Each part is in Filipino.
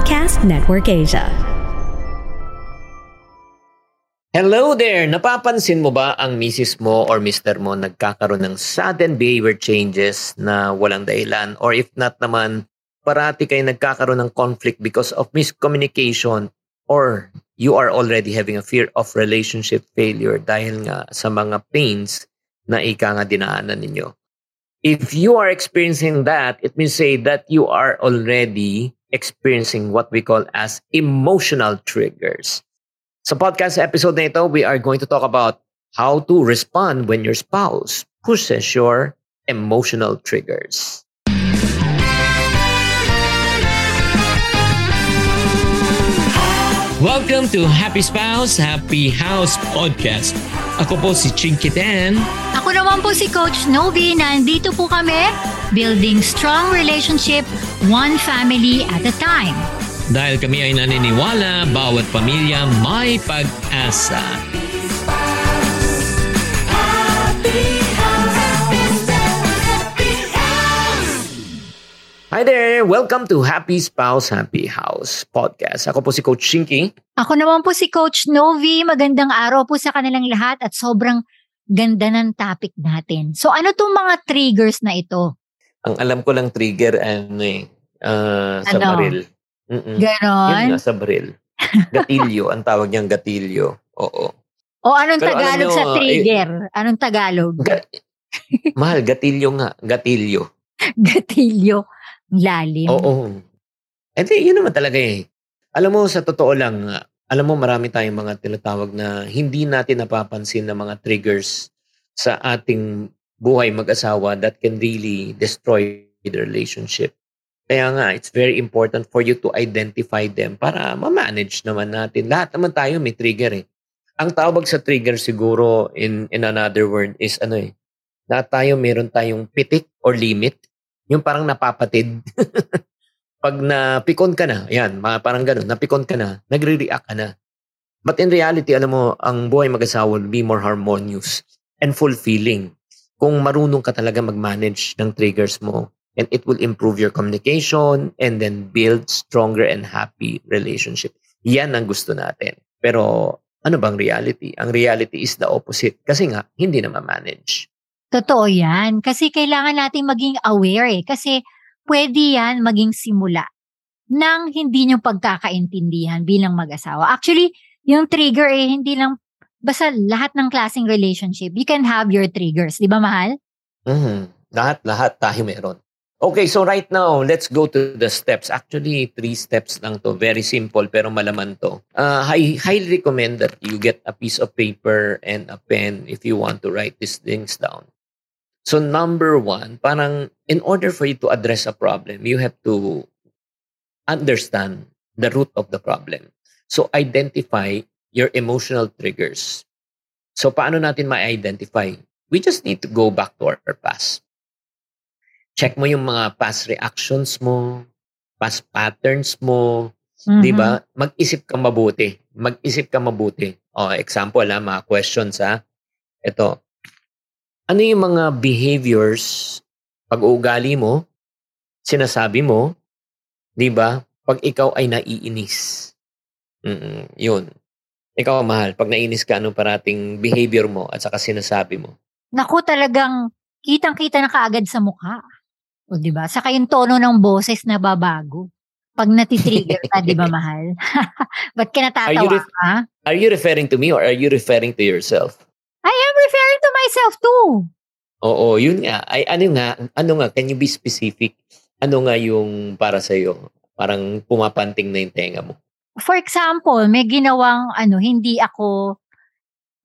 Podcast Network Asia. Hello there! Napapansin mo ba ang misis mo or mister mo nagkakaroon ng sudden behavior changes na walang dahilan? Or if not naman, parati kayo nagkakaroon ng conflict because of miscommunication or you are already having a fear of relationship failure dahil nga sa mga pains na ika nga dinaanan ninyo. If you are experiencing that, it means say that you are already experiencing what we call as emotional triggers. Sa podcast episode na ito, we are going to talk about how to respond when your spouse pushes your emotional triggers. Welcome to Happy Spouse, Happy House Podcast. Ako po si Chinky Dan. Ako naman po si Coach Novi. Nandito po kami, building strong relationship, one family at a time. Dahil kami ay naniniwala, bawat pamilya may pag-asa. Hi there! Welcome to Happy Spouse, Happy House podcast. Ako po si Coach Shinky. Ako naman po si Coach Novi. Magandang araw po sa kanilang lahat at sobrang ganda ng topic natin. So ano tong mga triggers na ito? Ang alam ko lang trigger ano eh, ah, sa Ano? baril. Mm-mm. Ganon? Yun nga, sa baril. Gatilyo, ang tawag niyang gatilyo. Oo. O anong Pero Tagalog nyo, sa eh, trigger? Anong Tagalog? Ga- Mahal, gatilyo nga. Gatilyo. Gatilyo. Lalim. Oo. Eh di, yun naman talaga eh. Alam mo, sa totoo lang, alam mo marami tayong mga tinatawag na hindi natin napapansin na mga triggers sa ating buhay mag-asawa that can really destroy the relationship. Kaya nga, it's very important for you to identify them para ma-manage naman natin. Lahat naman tayo may trigger eh. Ang tawag sa trigger siguro in in another word is ano eh, lahat tayo meron tayong pitik or limit. Yung parang napapatid. Pag napikon ka na, yan, parang ganun, napikon ka na, nagre-react ka na. But in reality, alam mo, ang buhay mag-asawa will be more harmonious and fulfilling kung marunong ka talaga mag-manage ng triggers mo. And it will improve your communication and then build stronger and happy relationship. Yan ang gusto natin. Pero ano bang reality? Ang reality is the opposite. Kasi nga, hindi na ma-manage. Totoo yan. Kasi kailangan natin maging aware eh. Kasi pwede yan maging simula ng hindi nyo pagkakaintindihan bilang mag-asawa. Actually, yung trigger eh, hindi lang, basta lahat ng klaseng relationship, you can have your triggers. Di ba, mahal? Mhm. Lahat, lahat tayo meron. Okay, so right now, let's go to the steps. Actually, three steps lang to. Very simple, pero malaman to. Uh, I highly recommend that you get a piece of paper and a pen if you want to write these things down. So number one, parang in order for you to address a problem, you have to understand the root of the problem. So identify your emotional triggers. So paano natin ma-identify? We just need to go back to our past. Check mo yung mga past reactions mo, past patterns mo, Mhm. 'di ba? Mag-isip ka mabuti. Mag-isip ka mabuti. Oh, example ha, mga questions ha. Ito. Ano yung mga behaviors pag-uugali mo, sinasabi mo, 'di ba? Pag ikaw ay naiinis. Mm, yun. Ikaw mahal, pag nainis ka, anong parating behavior mo at saka sinasabi mo? Naku, talagang kitang-kita na kaagad sa mukha. O, di ba? Saka yung tono ng boses na babago. Pag natitrigger ka, di ba, mahal? Ba't ka Are you natatawa ref- ka? Are you referring to me or are you referring to yourself? I am referring to myself too. Oo, yun nga. Ay, ano nga, ano nga, can you be specific? Ano nga yung para sa iyo? Parang pumapanting na yung tenga mo. For example, may ginawang ano, hindi ako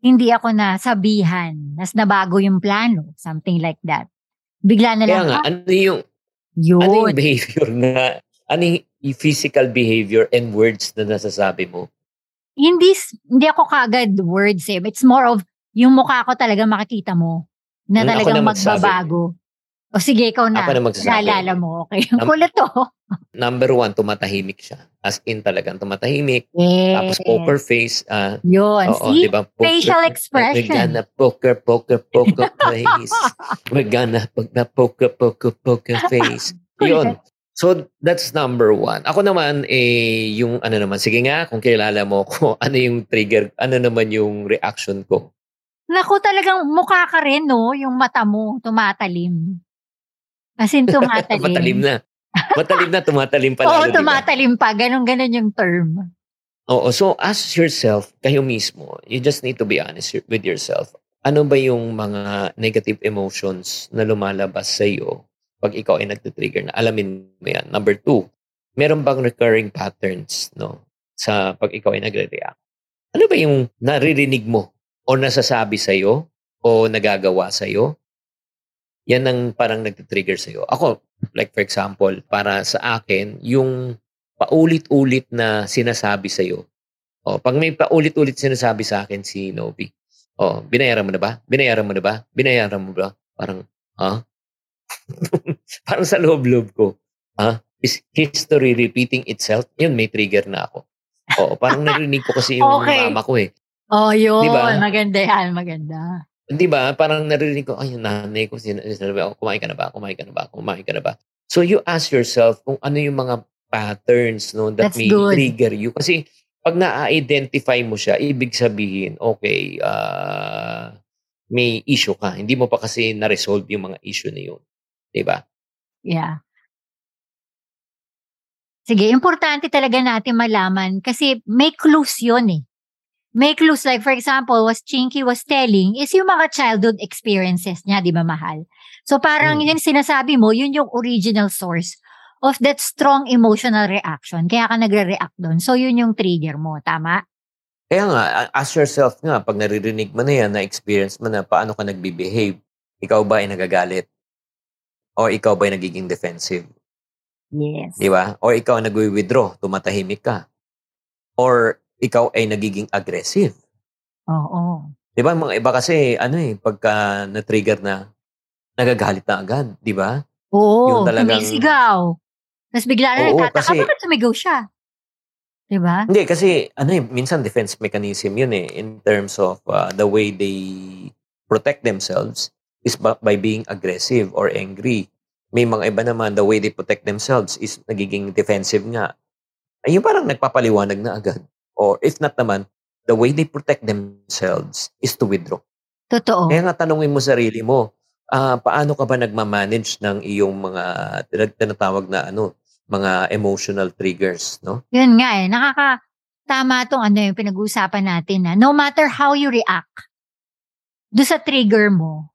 hindi ako nasabihan, nas nabago yung plano, something like that. Bigla na Kaya lang, nga, "Ah, ano yung, yun. ano yung behavior na, ano yung physical behavior and words na nasasabi mo? hindi, hindi ako kagad words eh. It's more of, yung mukha ko talaga makikita mo na Hmm, talagang magbabago. O sige, ikaw na. Ako na magsasabi. Naalala mo. Okay. Ang kulit to. Number one, tumatahimik siya. As in talagang tumatahimik. Yes. Tapos poker face. ah Yun. oo, See? di ba? Poker- Facial We're expression. gonna poker, poker, poker face. We're gonna poker, poker, poker face. Yun. So, that's number one. Ako naman, eh, yung ano naman, sige nga, kung kilala mo ko, ano yung trigger, ano naman yung reaction ko. Naku, talagang mukha ka rin, no? Yung mata mo, tumatalim. As in, tumatalim. Matalim na. Matalim na, tumatalim pa. Oo, lalo, di ba? tumatalim pa. Ganon-ganon yung term. Oo, so ask yourself, kayo mismo, you just need to be honest with yourself. Ano ba yung mga negative emotions na lumalabas sa iyo pag ikaw ay nagtitrigger na alamin mo yan. Number two, meron bang recurring patterns no sa pag ikaw ay nagre-react? Ano ba yung naririnig mo o nasasabi sa iyo o nagagawa sa iyo? Yan ang parang nagtitrigger sa iyo. Ako, like for example, para sa akin, yung paulit-ulit na sinasabi sa iyo. Oh, pag may paulit-ulit sinasabi sa akin si Novi, oh, binayaran mo na ba? Binayaran mo na ba? Binayaran mo ba? Parang, ha? Parang sa loob-loob ko, ah, is history repeating itself? Yun, may trigger na ako. Oo, parang narinig ko kasi yung Okay. mama ko eh. Oh, yun. Di ba? Maganda yan, maganda. Di ba? Parang narinig ko, ay, yung nanay ko, sin- sinabi ako, kumain ka na ba? Kumain ka na ba? Kumain ka na ba? So you ask yourself kung ano yung mga patterns no, that That's may good. trigger you. Kasi pag na-identify mo siya, ibig sabihin, okay, ah, may issue ka. Hindi mo pa kasi na-resolve yung mga issue na yun. Di ba? Yeah. Sige, importante talaga natin malaman kasi may clues yun eh. May clues like for example, what Chinky was telling is yung mga childhood experiences niya, di ba mahal? So parang Mm. yun sinasabi mo, yun yung original source of that strong emotional reaction. Kaya ka nagre-react doon. So yun yung trigger mo, tama? Kaya nga, ask yourself nga, pag naririnig mo na yan, na-experience mo na, paano ka nagbe-behave? Ikaw ba ay nagagalit? O ikaw ba ay nagiging defensive? Yes. Di ba? O ikaw nagwi-withdraw, tumatahimik ka. Or ikaw ay nagiging aggressive. Oo. Di ba? Mga iba kasi, ano eh, pagka na-trigger na, nagagalit na agad. Di ba? Oo, Yung talagang- sumisigaw. Tapos bigla na nagtataka, kasi- bakit sumigaw siya? Di ba? Hindi, kasi, ano eh, minsan defense mechanism yun eh, in terms of uh, the way they protect themselves is by, by being aggressive or angry. May mga iba naman, the way they protect themselves is nagiging defensive nga. Ay, yung parang nagpapaliwanag na agad. Or if not naman, the way they protect themselves is to withdraw. Totoo. Kaya nga tanungin mo sarili mo, ah, paano ka ba nagmamanage ng iyong mga tinatawag na ano, mga emotional triggers, no? Yun nga eh, nakaka tama tong ano yung pinag-uusapan natin na no matter how you react do sa trigger mo,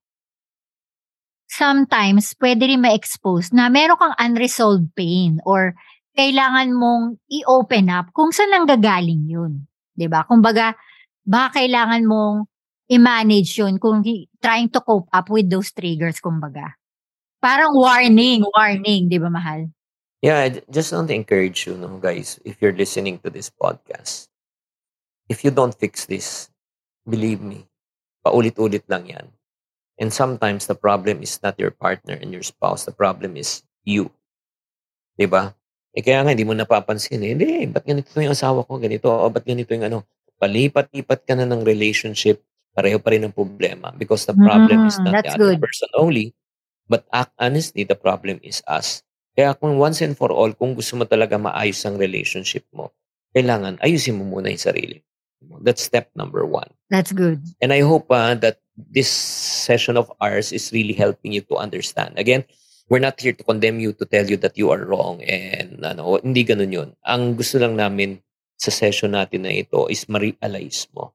sometimes pwede rin ma-expose na meron kang unresolved pain or kailangan mong i-open up kung saan nanggagaling yun. 'Di ba? Kumbaga, baka kailangan mong i-manage yun kung trying to cope up with those triggers, kumbaga. Parang warning, warning, 'di ba, mahal? Yeah, I just want to encourage you, no, guys, if you're listening to this podcast, if you don't fix this, believe me, paulit-ulit lang yan. And sometimes the problem is not your partner and your spouse. The problem is you. Diba? Eh kaya nga, hindi mo napapansin eh. Hindi, ba't ganito yung asawa ko? Ganito. O ba't ganito yung ano? Palipat-lipat ka na ng relationship. Pareho pa rin ang problema. Because the problem is Mm, not the other good. person only. But act honestly, the problem is us. Kaya kung once and for all, kung gusto mo talaga maayos ang relationship mo, kailangan ayusin mo muna yung sarili. That's step number one. That's good. And I hope uh, that this session of ours is really helping you to understand. Again, we're not here to condemn you, to tell you that you are wrong. And ano, hindi ganun yun. Ang gusto lang namin sa session natin na ito is ma-realize mo.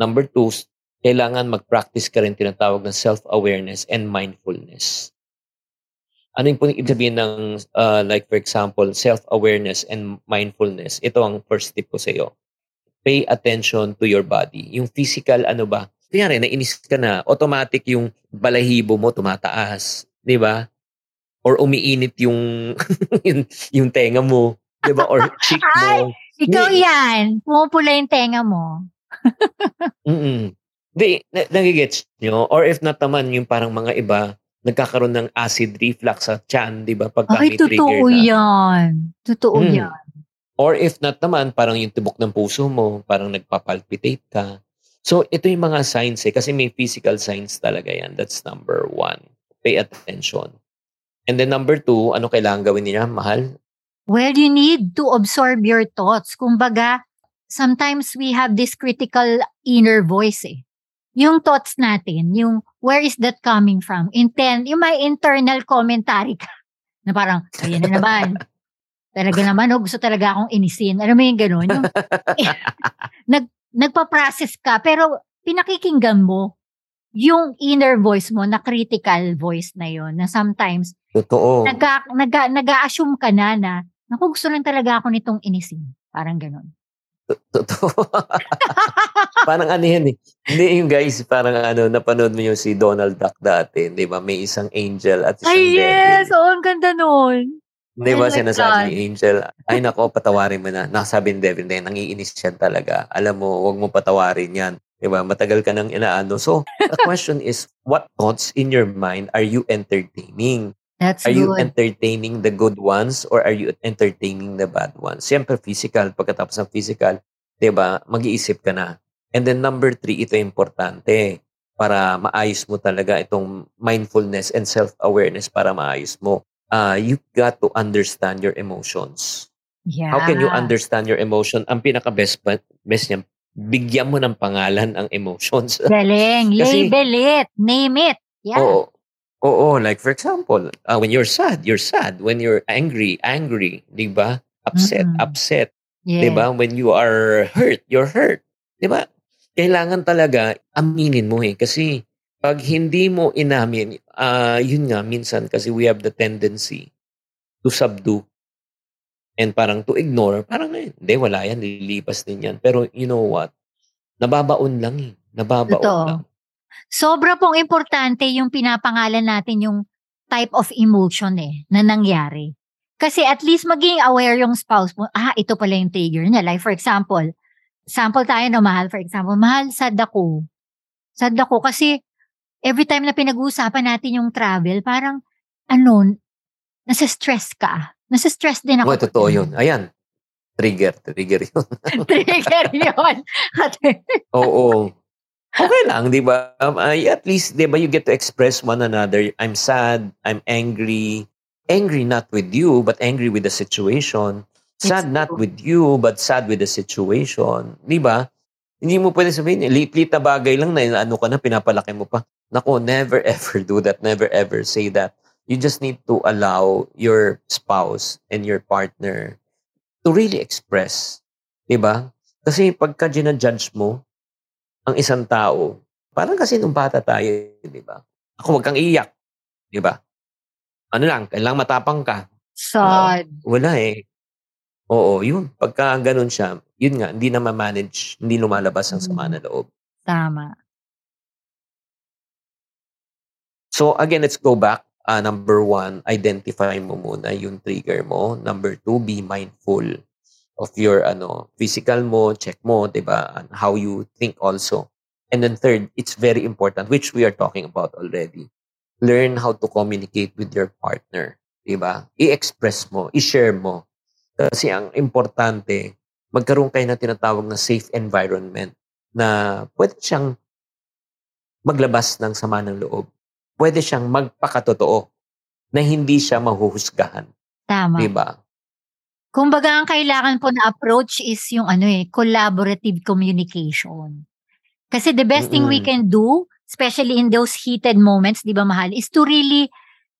Number two, kailangan mag-practice ka rin tinatawag ng self-awareness and mindfulness. Ano yung ibig sabihin ng, uh, like for example, self-awareness and mindfulness? Ito ang first tip ko sa iyo. Pay attention to your body. Yung physical, ano ba? Kaya nainis ka na, automatic yung balahibo mo tumataas. Di ba? Or umiinit yung, yung, yung tenga mo. Di ba? Or cheek mo. Ikaw Hindi. yan. Pumupula yung tenga mo. Mm Di, na, nagigets nyo? Or if not naman, yung parang mga iba, nagkakaroon ng acid reflux sa chan, di ba? Pagka Ay, totoo na. yan. Totoo Mm. yan. Or if not naman, parang yung tibok ng puso mo, parang nagpapalpitate ka. So, ito yung mga signs eh, kasi may physical signs talaga yan. That's number one. Pay attention. And then number two, ano kailangan gawin niya, mahal? Well, you need to absorb your thoughts. Kumbaga, sometimes we have this critical inner voice eh. Yung thoughts natin, yung where is that coming from? Intent, yung may internal commentary ka. Na parang, ayan na naman. talaga naman, oh, gusto talaga akong inisin. Ano mo yung gano'n? Yung, nag, nagpa-process ka, pero pinakikinggan mo yung inner voice mo na critical voice na yon na sometimes Totoo. nag nag nag-assume ka na na naku gusto lang talaga ako nitong inisin. Parang ganun. Totoo. parang ano yan eh. Hindi yung guys, parang ano, napanood mo yung si Donald Duck dati, di ba? May isang angel at isang Ay, yes! devil. Oo, ang ganda nun. Di ba like sinasabi ni angel, ay nako, patawarin mo na. Nakasabi ni devil, hindi, nangiinis siya talaga. Alam mo, huwag mo patawarin yan. Di ba? Matagal ka nang inaano. So, the question is, what thoughts in your mind are you entertaining? That's Are you good. entertaining the good ones or are you entertaining the bad ones? Siyempre, physical. Pagkatapos ng physical, di ba, mag-iisip ka na. And then number three, ito importante para maayos mo talaga itong mindfulness and self-awareness para maayos mo. Uh, you got to understand your emotions. yeah. How can you understand your emotion? Ang pinaka-best best niya, bigyan mo ng pangalan ang emotions. Galing. Kasi- Label it. Name it. Yeah. Oo. Oo, like for example, uh, when you're sad, you're sad. When you're angry, angry, 'di ba? Upset, Mm-mm. upset, yeah. 'di ba? When you are hurt, you're hurt, 'di ba? Kailangan talaga aminin mo eh kasi pag hindi mo inamin, ah yun nga minsan kasi we have the tendency to subdue and parang to ignore, parang eh, hindi wala yan, lilipas din yan. Pero you know what? Nababaon lang eh. Nababaon Totoo. lang. Sobra pong importante yung pinapangalan natin yung type of emotion eh, na nangyari. Kasi at least maging aware yung spouse mo, ah, ito pala yung trigger niya. Like for example, sample tayo na mahal, for example, mahal, sad ako. Sad ako kasi every time na pinag-uusapan natin yung travel, parang, ano, nasa stress ka. Nasa stress din ako. Oo, totoo yun. Ayan. Trigger, trigger yun. trigger yun. Oo. Okay lang, di ba? Um, ay, at least, di ba, you get to express one another. I'm sad, I'm angry. Angry not with you, but angry with the situation. Sad not with you, but sad with the situation. Di ba? Hindi mo pwede sabihin, lit-lit na bagay lang na ano ka na, pinapalaki mo pa. Nako, never ever do that. Never ever say that. You just need to allow your spouse and your partner to really express. Di ba? Kasi pagka ginajudge mo ang isang tao, parang kasi nung bata tayo, di ba? Ako, wag kang iiyak. Di ba? Ano lang, kailangan matapang ka. Sad. Wala eh. Oo, yun. Pagka ganun siya, yun nga, hindi na ma-manage, hindi lumalabas ang sama na loob. Tama. So again, let's go back. Uh, number one, identify mo muna yung trigger mo. Number two, be mindful of your ano physical mo, check mo, 'di ba? And how you think also. And then third, it's very important which we are talking about already. Learn how to communicate with your partner, 'di ba? I-express mo, i-share mo. Kasi ang importante, magkaroon kayo ng tinatawag na safe environment na pwede siyang maglabas ng sama ng loob. Pwede siyang magpakatotoo na hindi siya mahuhusgahan. Tama. 'Di ba? Kumbaga, ang kailangan po na approach is yung ano eh, collaborative communication. Kasi the best thing we can do, especially in those heated moments, di ba mahal, is to really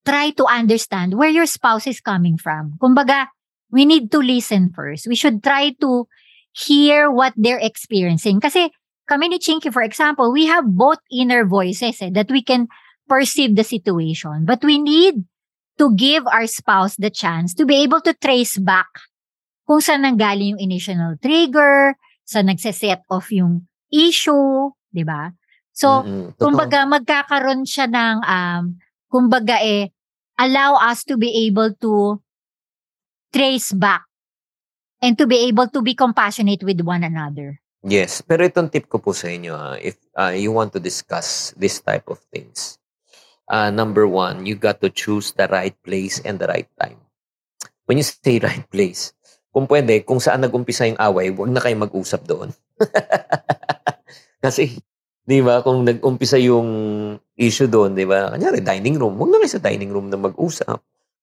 try to understand where your spouse is coming from. Kumbaga, we need to listen first. We should try to hear what they're experiencing. Kasi kami ni Chinky, for example, we have both inner voices eh, that we can perceive the situation. But we need to give our spouse the chance to be able to trace back kung saan nanggaling yung initial trigger, saan nagse-set off yung issue, di ba? So. Totoo. kumbaga magkakaroon siya ng, um, kumbaga eh, allow us to be able to trace back and to be able to be compassionate with one another. Yes, pero itong tip ko po sa inyo, ah, if ah, you want to discuss this type of things, uh, number one, you got to choose the right place and the right time. When you say right place, kung pwede, kung saan nag-umpisa yung away, huwag na kayo mag-usap doon. Kasi, di ba, kung nag-umpisa yung issue doon, di ba, kanyari, dining room, huwag na kayo sa dining room na mag-usap.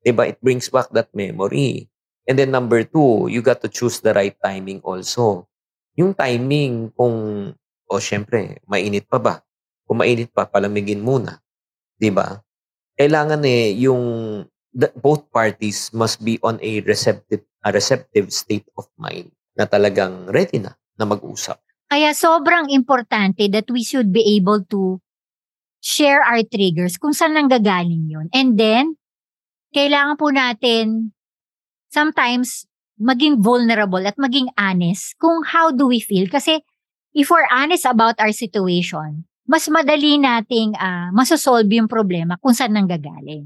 Diba? It brings back that memory. And then number two, you got to choose the right timing also. Yung timing kung, o oh, syempre, mainit pa ba? Kung mainit pa, palamigin muna. Diba? Kailangan eh, yung both parties must be on a receptive a receptive state of mind na talagang ready na na mag-usap. Kaya sobrang importante that we should be able to share our triggers kung saan nanggagaling yun. And then, kailangan po natin sometimes maging vulnerable at maging honest kung how do we feel. Kasi if we're honest about our situation, mas madali nating uh, masosolve yung problema kung saan nanggagaling.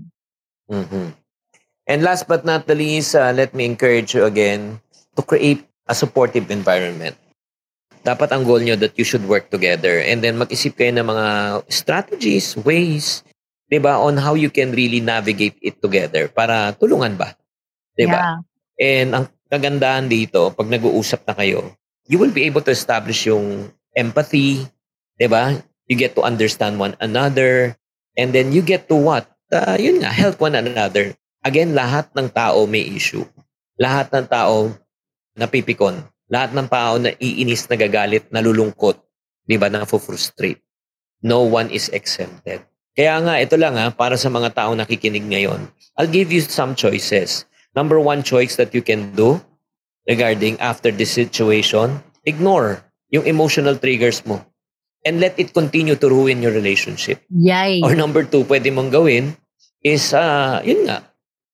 Mm-hmm. And last but not the least, uh, let me encourage you again to create a supportive environment dapat ang goal nyo that you should work together and then mag-isip kayo ng mga strategies, ways, 'di ba, on how you can really navigate it together para tulungan ba? 'Di ba? Yeah. And ang kagandahan dito, pag nag-uusap na kayo, you will be able to establish yung empathy, 'di ba? You get to understand one another and then you get to what? Uh, yun nga, help one another. Again, lahat ng tao may issue. Lahat ng tao napipikon lahat ng tao na iinis, nagagalit, nalulungkot, di ba, na frustrate. No one is exempted. Kaya nga, ito lang ha, para sa mga tao nakikinig ngayon, I'll give you some choices. Number one choice that you can do regarding after this situation, ignore yung emotional triggers mo and let it continue to ruin your relationship. Yay. Or number two, pwede mong gawin is, uh, yun nga,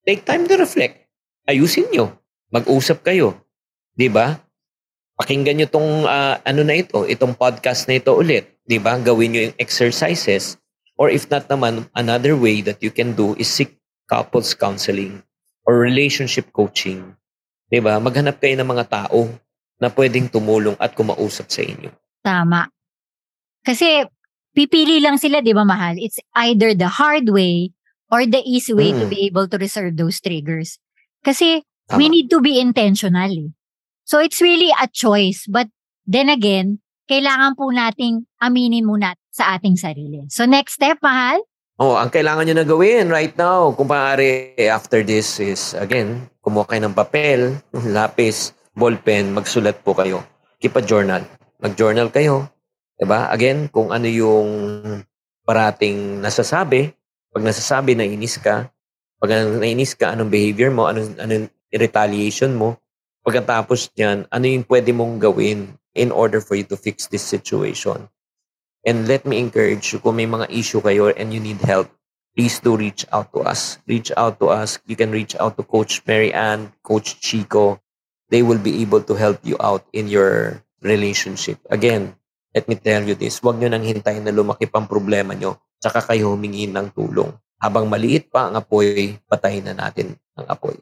take time to reflect. Ayusin nyo. Mag-usap kayo. Di ba? pakinggan nyo tong uh, ano na ito, itong podcast na ito ulit. Di ba? Gawin nyo yung exercises. Or if not naman, another way that you can do is seek couples counseling or relationship coaching. Di ba? Maghanap kayo ng mga tao na pwedeng tumulong at kumausap sa inyo. Tama. Kasi pipili lang sila, di ba mahal? It's either the hard way or the easy way mm. to be able to reserve those triggers. Kasi Tama. we need to be intentional. Eh. So it's really a choice. But then again, kailangan po nating aminin muna sa ating sarili. So next step, mahal? Oh, ang kailangan nyo na gawin right now, kung maaari, after this is, again, kumuha kayo ng papel, lapis, ballpen, magsulat po kayo. Keep a journal. Mag-journal kayo. Diba? Again, kung ano yung parating nasasabi, pag nasasabi na inis ka, pag nainis ka, anong behavior mo, anong, anong retaliation mo, Pagkatapos niyan, ano yung pwede mong gawin in order for you to fix this situation? And let me encourage you, kung may mga issue kayo and you need help, please do reach out to us. Reach out to us. You can reach out to Coach Mary Ann, Coach Chico. They will be able to help you out in your relationship. Again, let me tell you this, huwag nyo nang hintayin na lumaki pang problema nyo, tsaka kayo humingi ng tulong. Habang maliit pa ang apoy, patayin na natin ang apoy.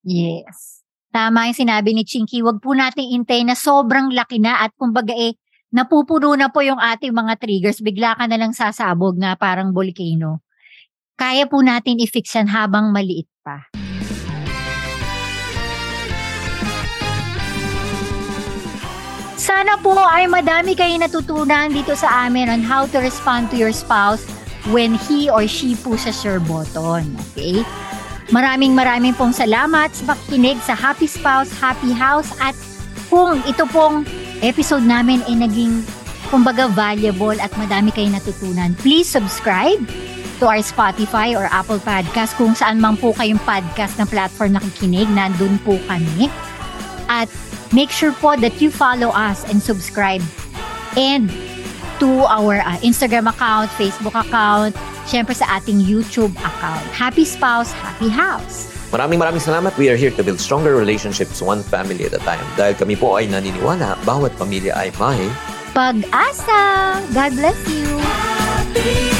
Yes. Tama yung sinabi ni Chinky, wag po nating intay na sobrang laki na at kumbaga eh, napupuno na po yung ating mga triggers, bigla ka na lang sasabog na parang volcano. Kaya po natin i-fix yan habang maliit pa. Sana po ay madami kayo natutunan dito sa amin on how to respond to your spouse when he or she pushes your button. Okay? Maraming maraming pong salamat sa pakikinig sa Happy Spouse, Happy House at kung ito pong episode namin ay naging kumbaga valuable at madami kayong natutunan, please subscribe to our Spotify or Apple Podcast kung saan man po kayong podcast na platform nakikinig, nandun po kami. At make sure po that you follow us and subscribe. And to our uh, Instagram account, Facebook account, syempre sa ating YouTube account. Happy Spouse, Happy House! Maraming maraming salamat. We are here to build stronger relationships one family at a time. Dahil kami po ay naniniwala, bawat pamilya ay may pag-asa. God bless you. Happy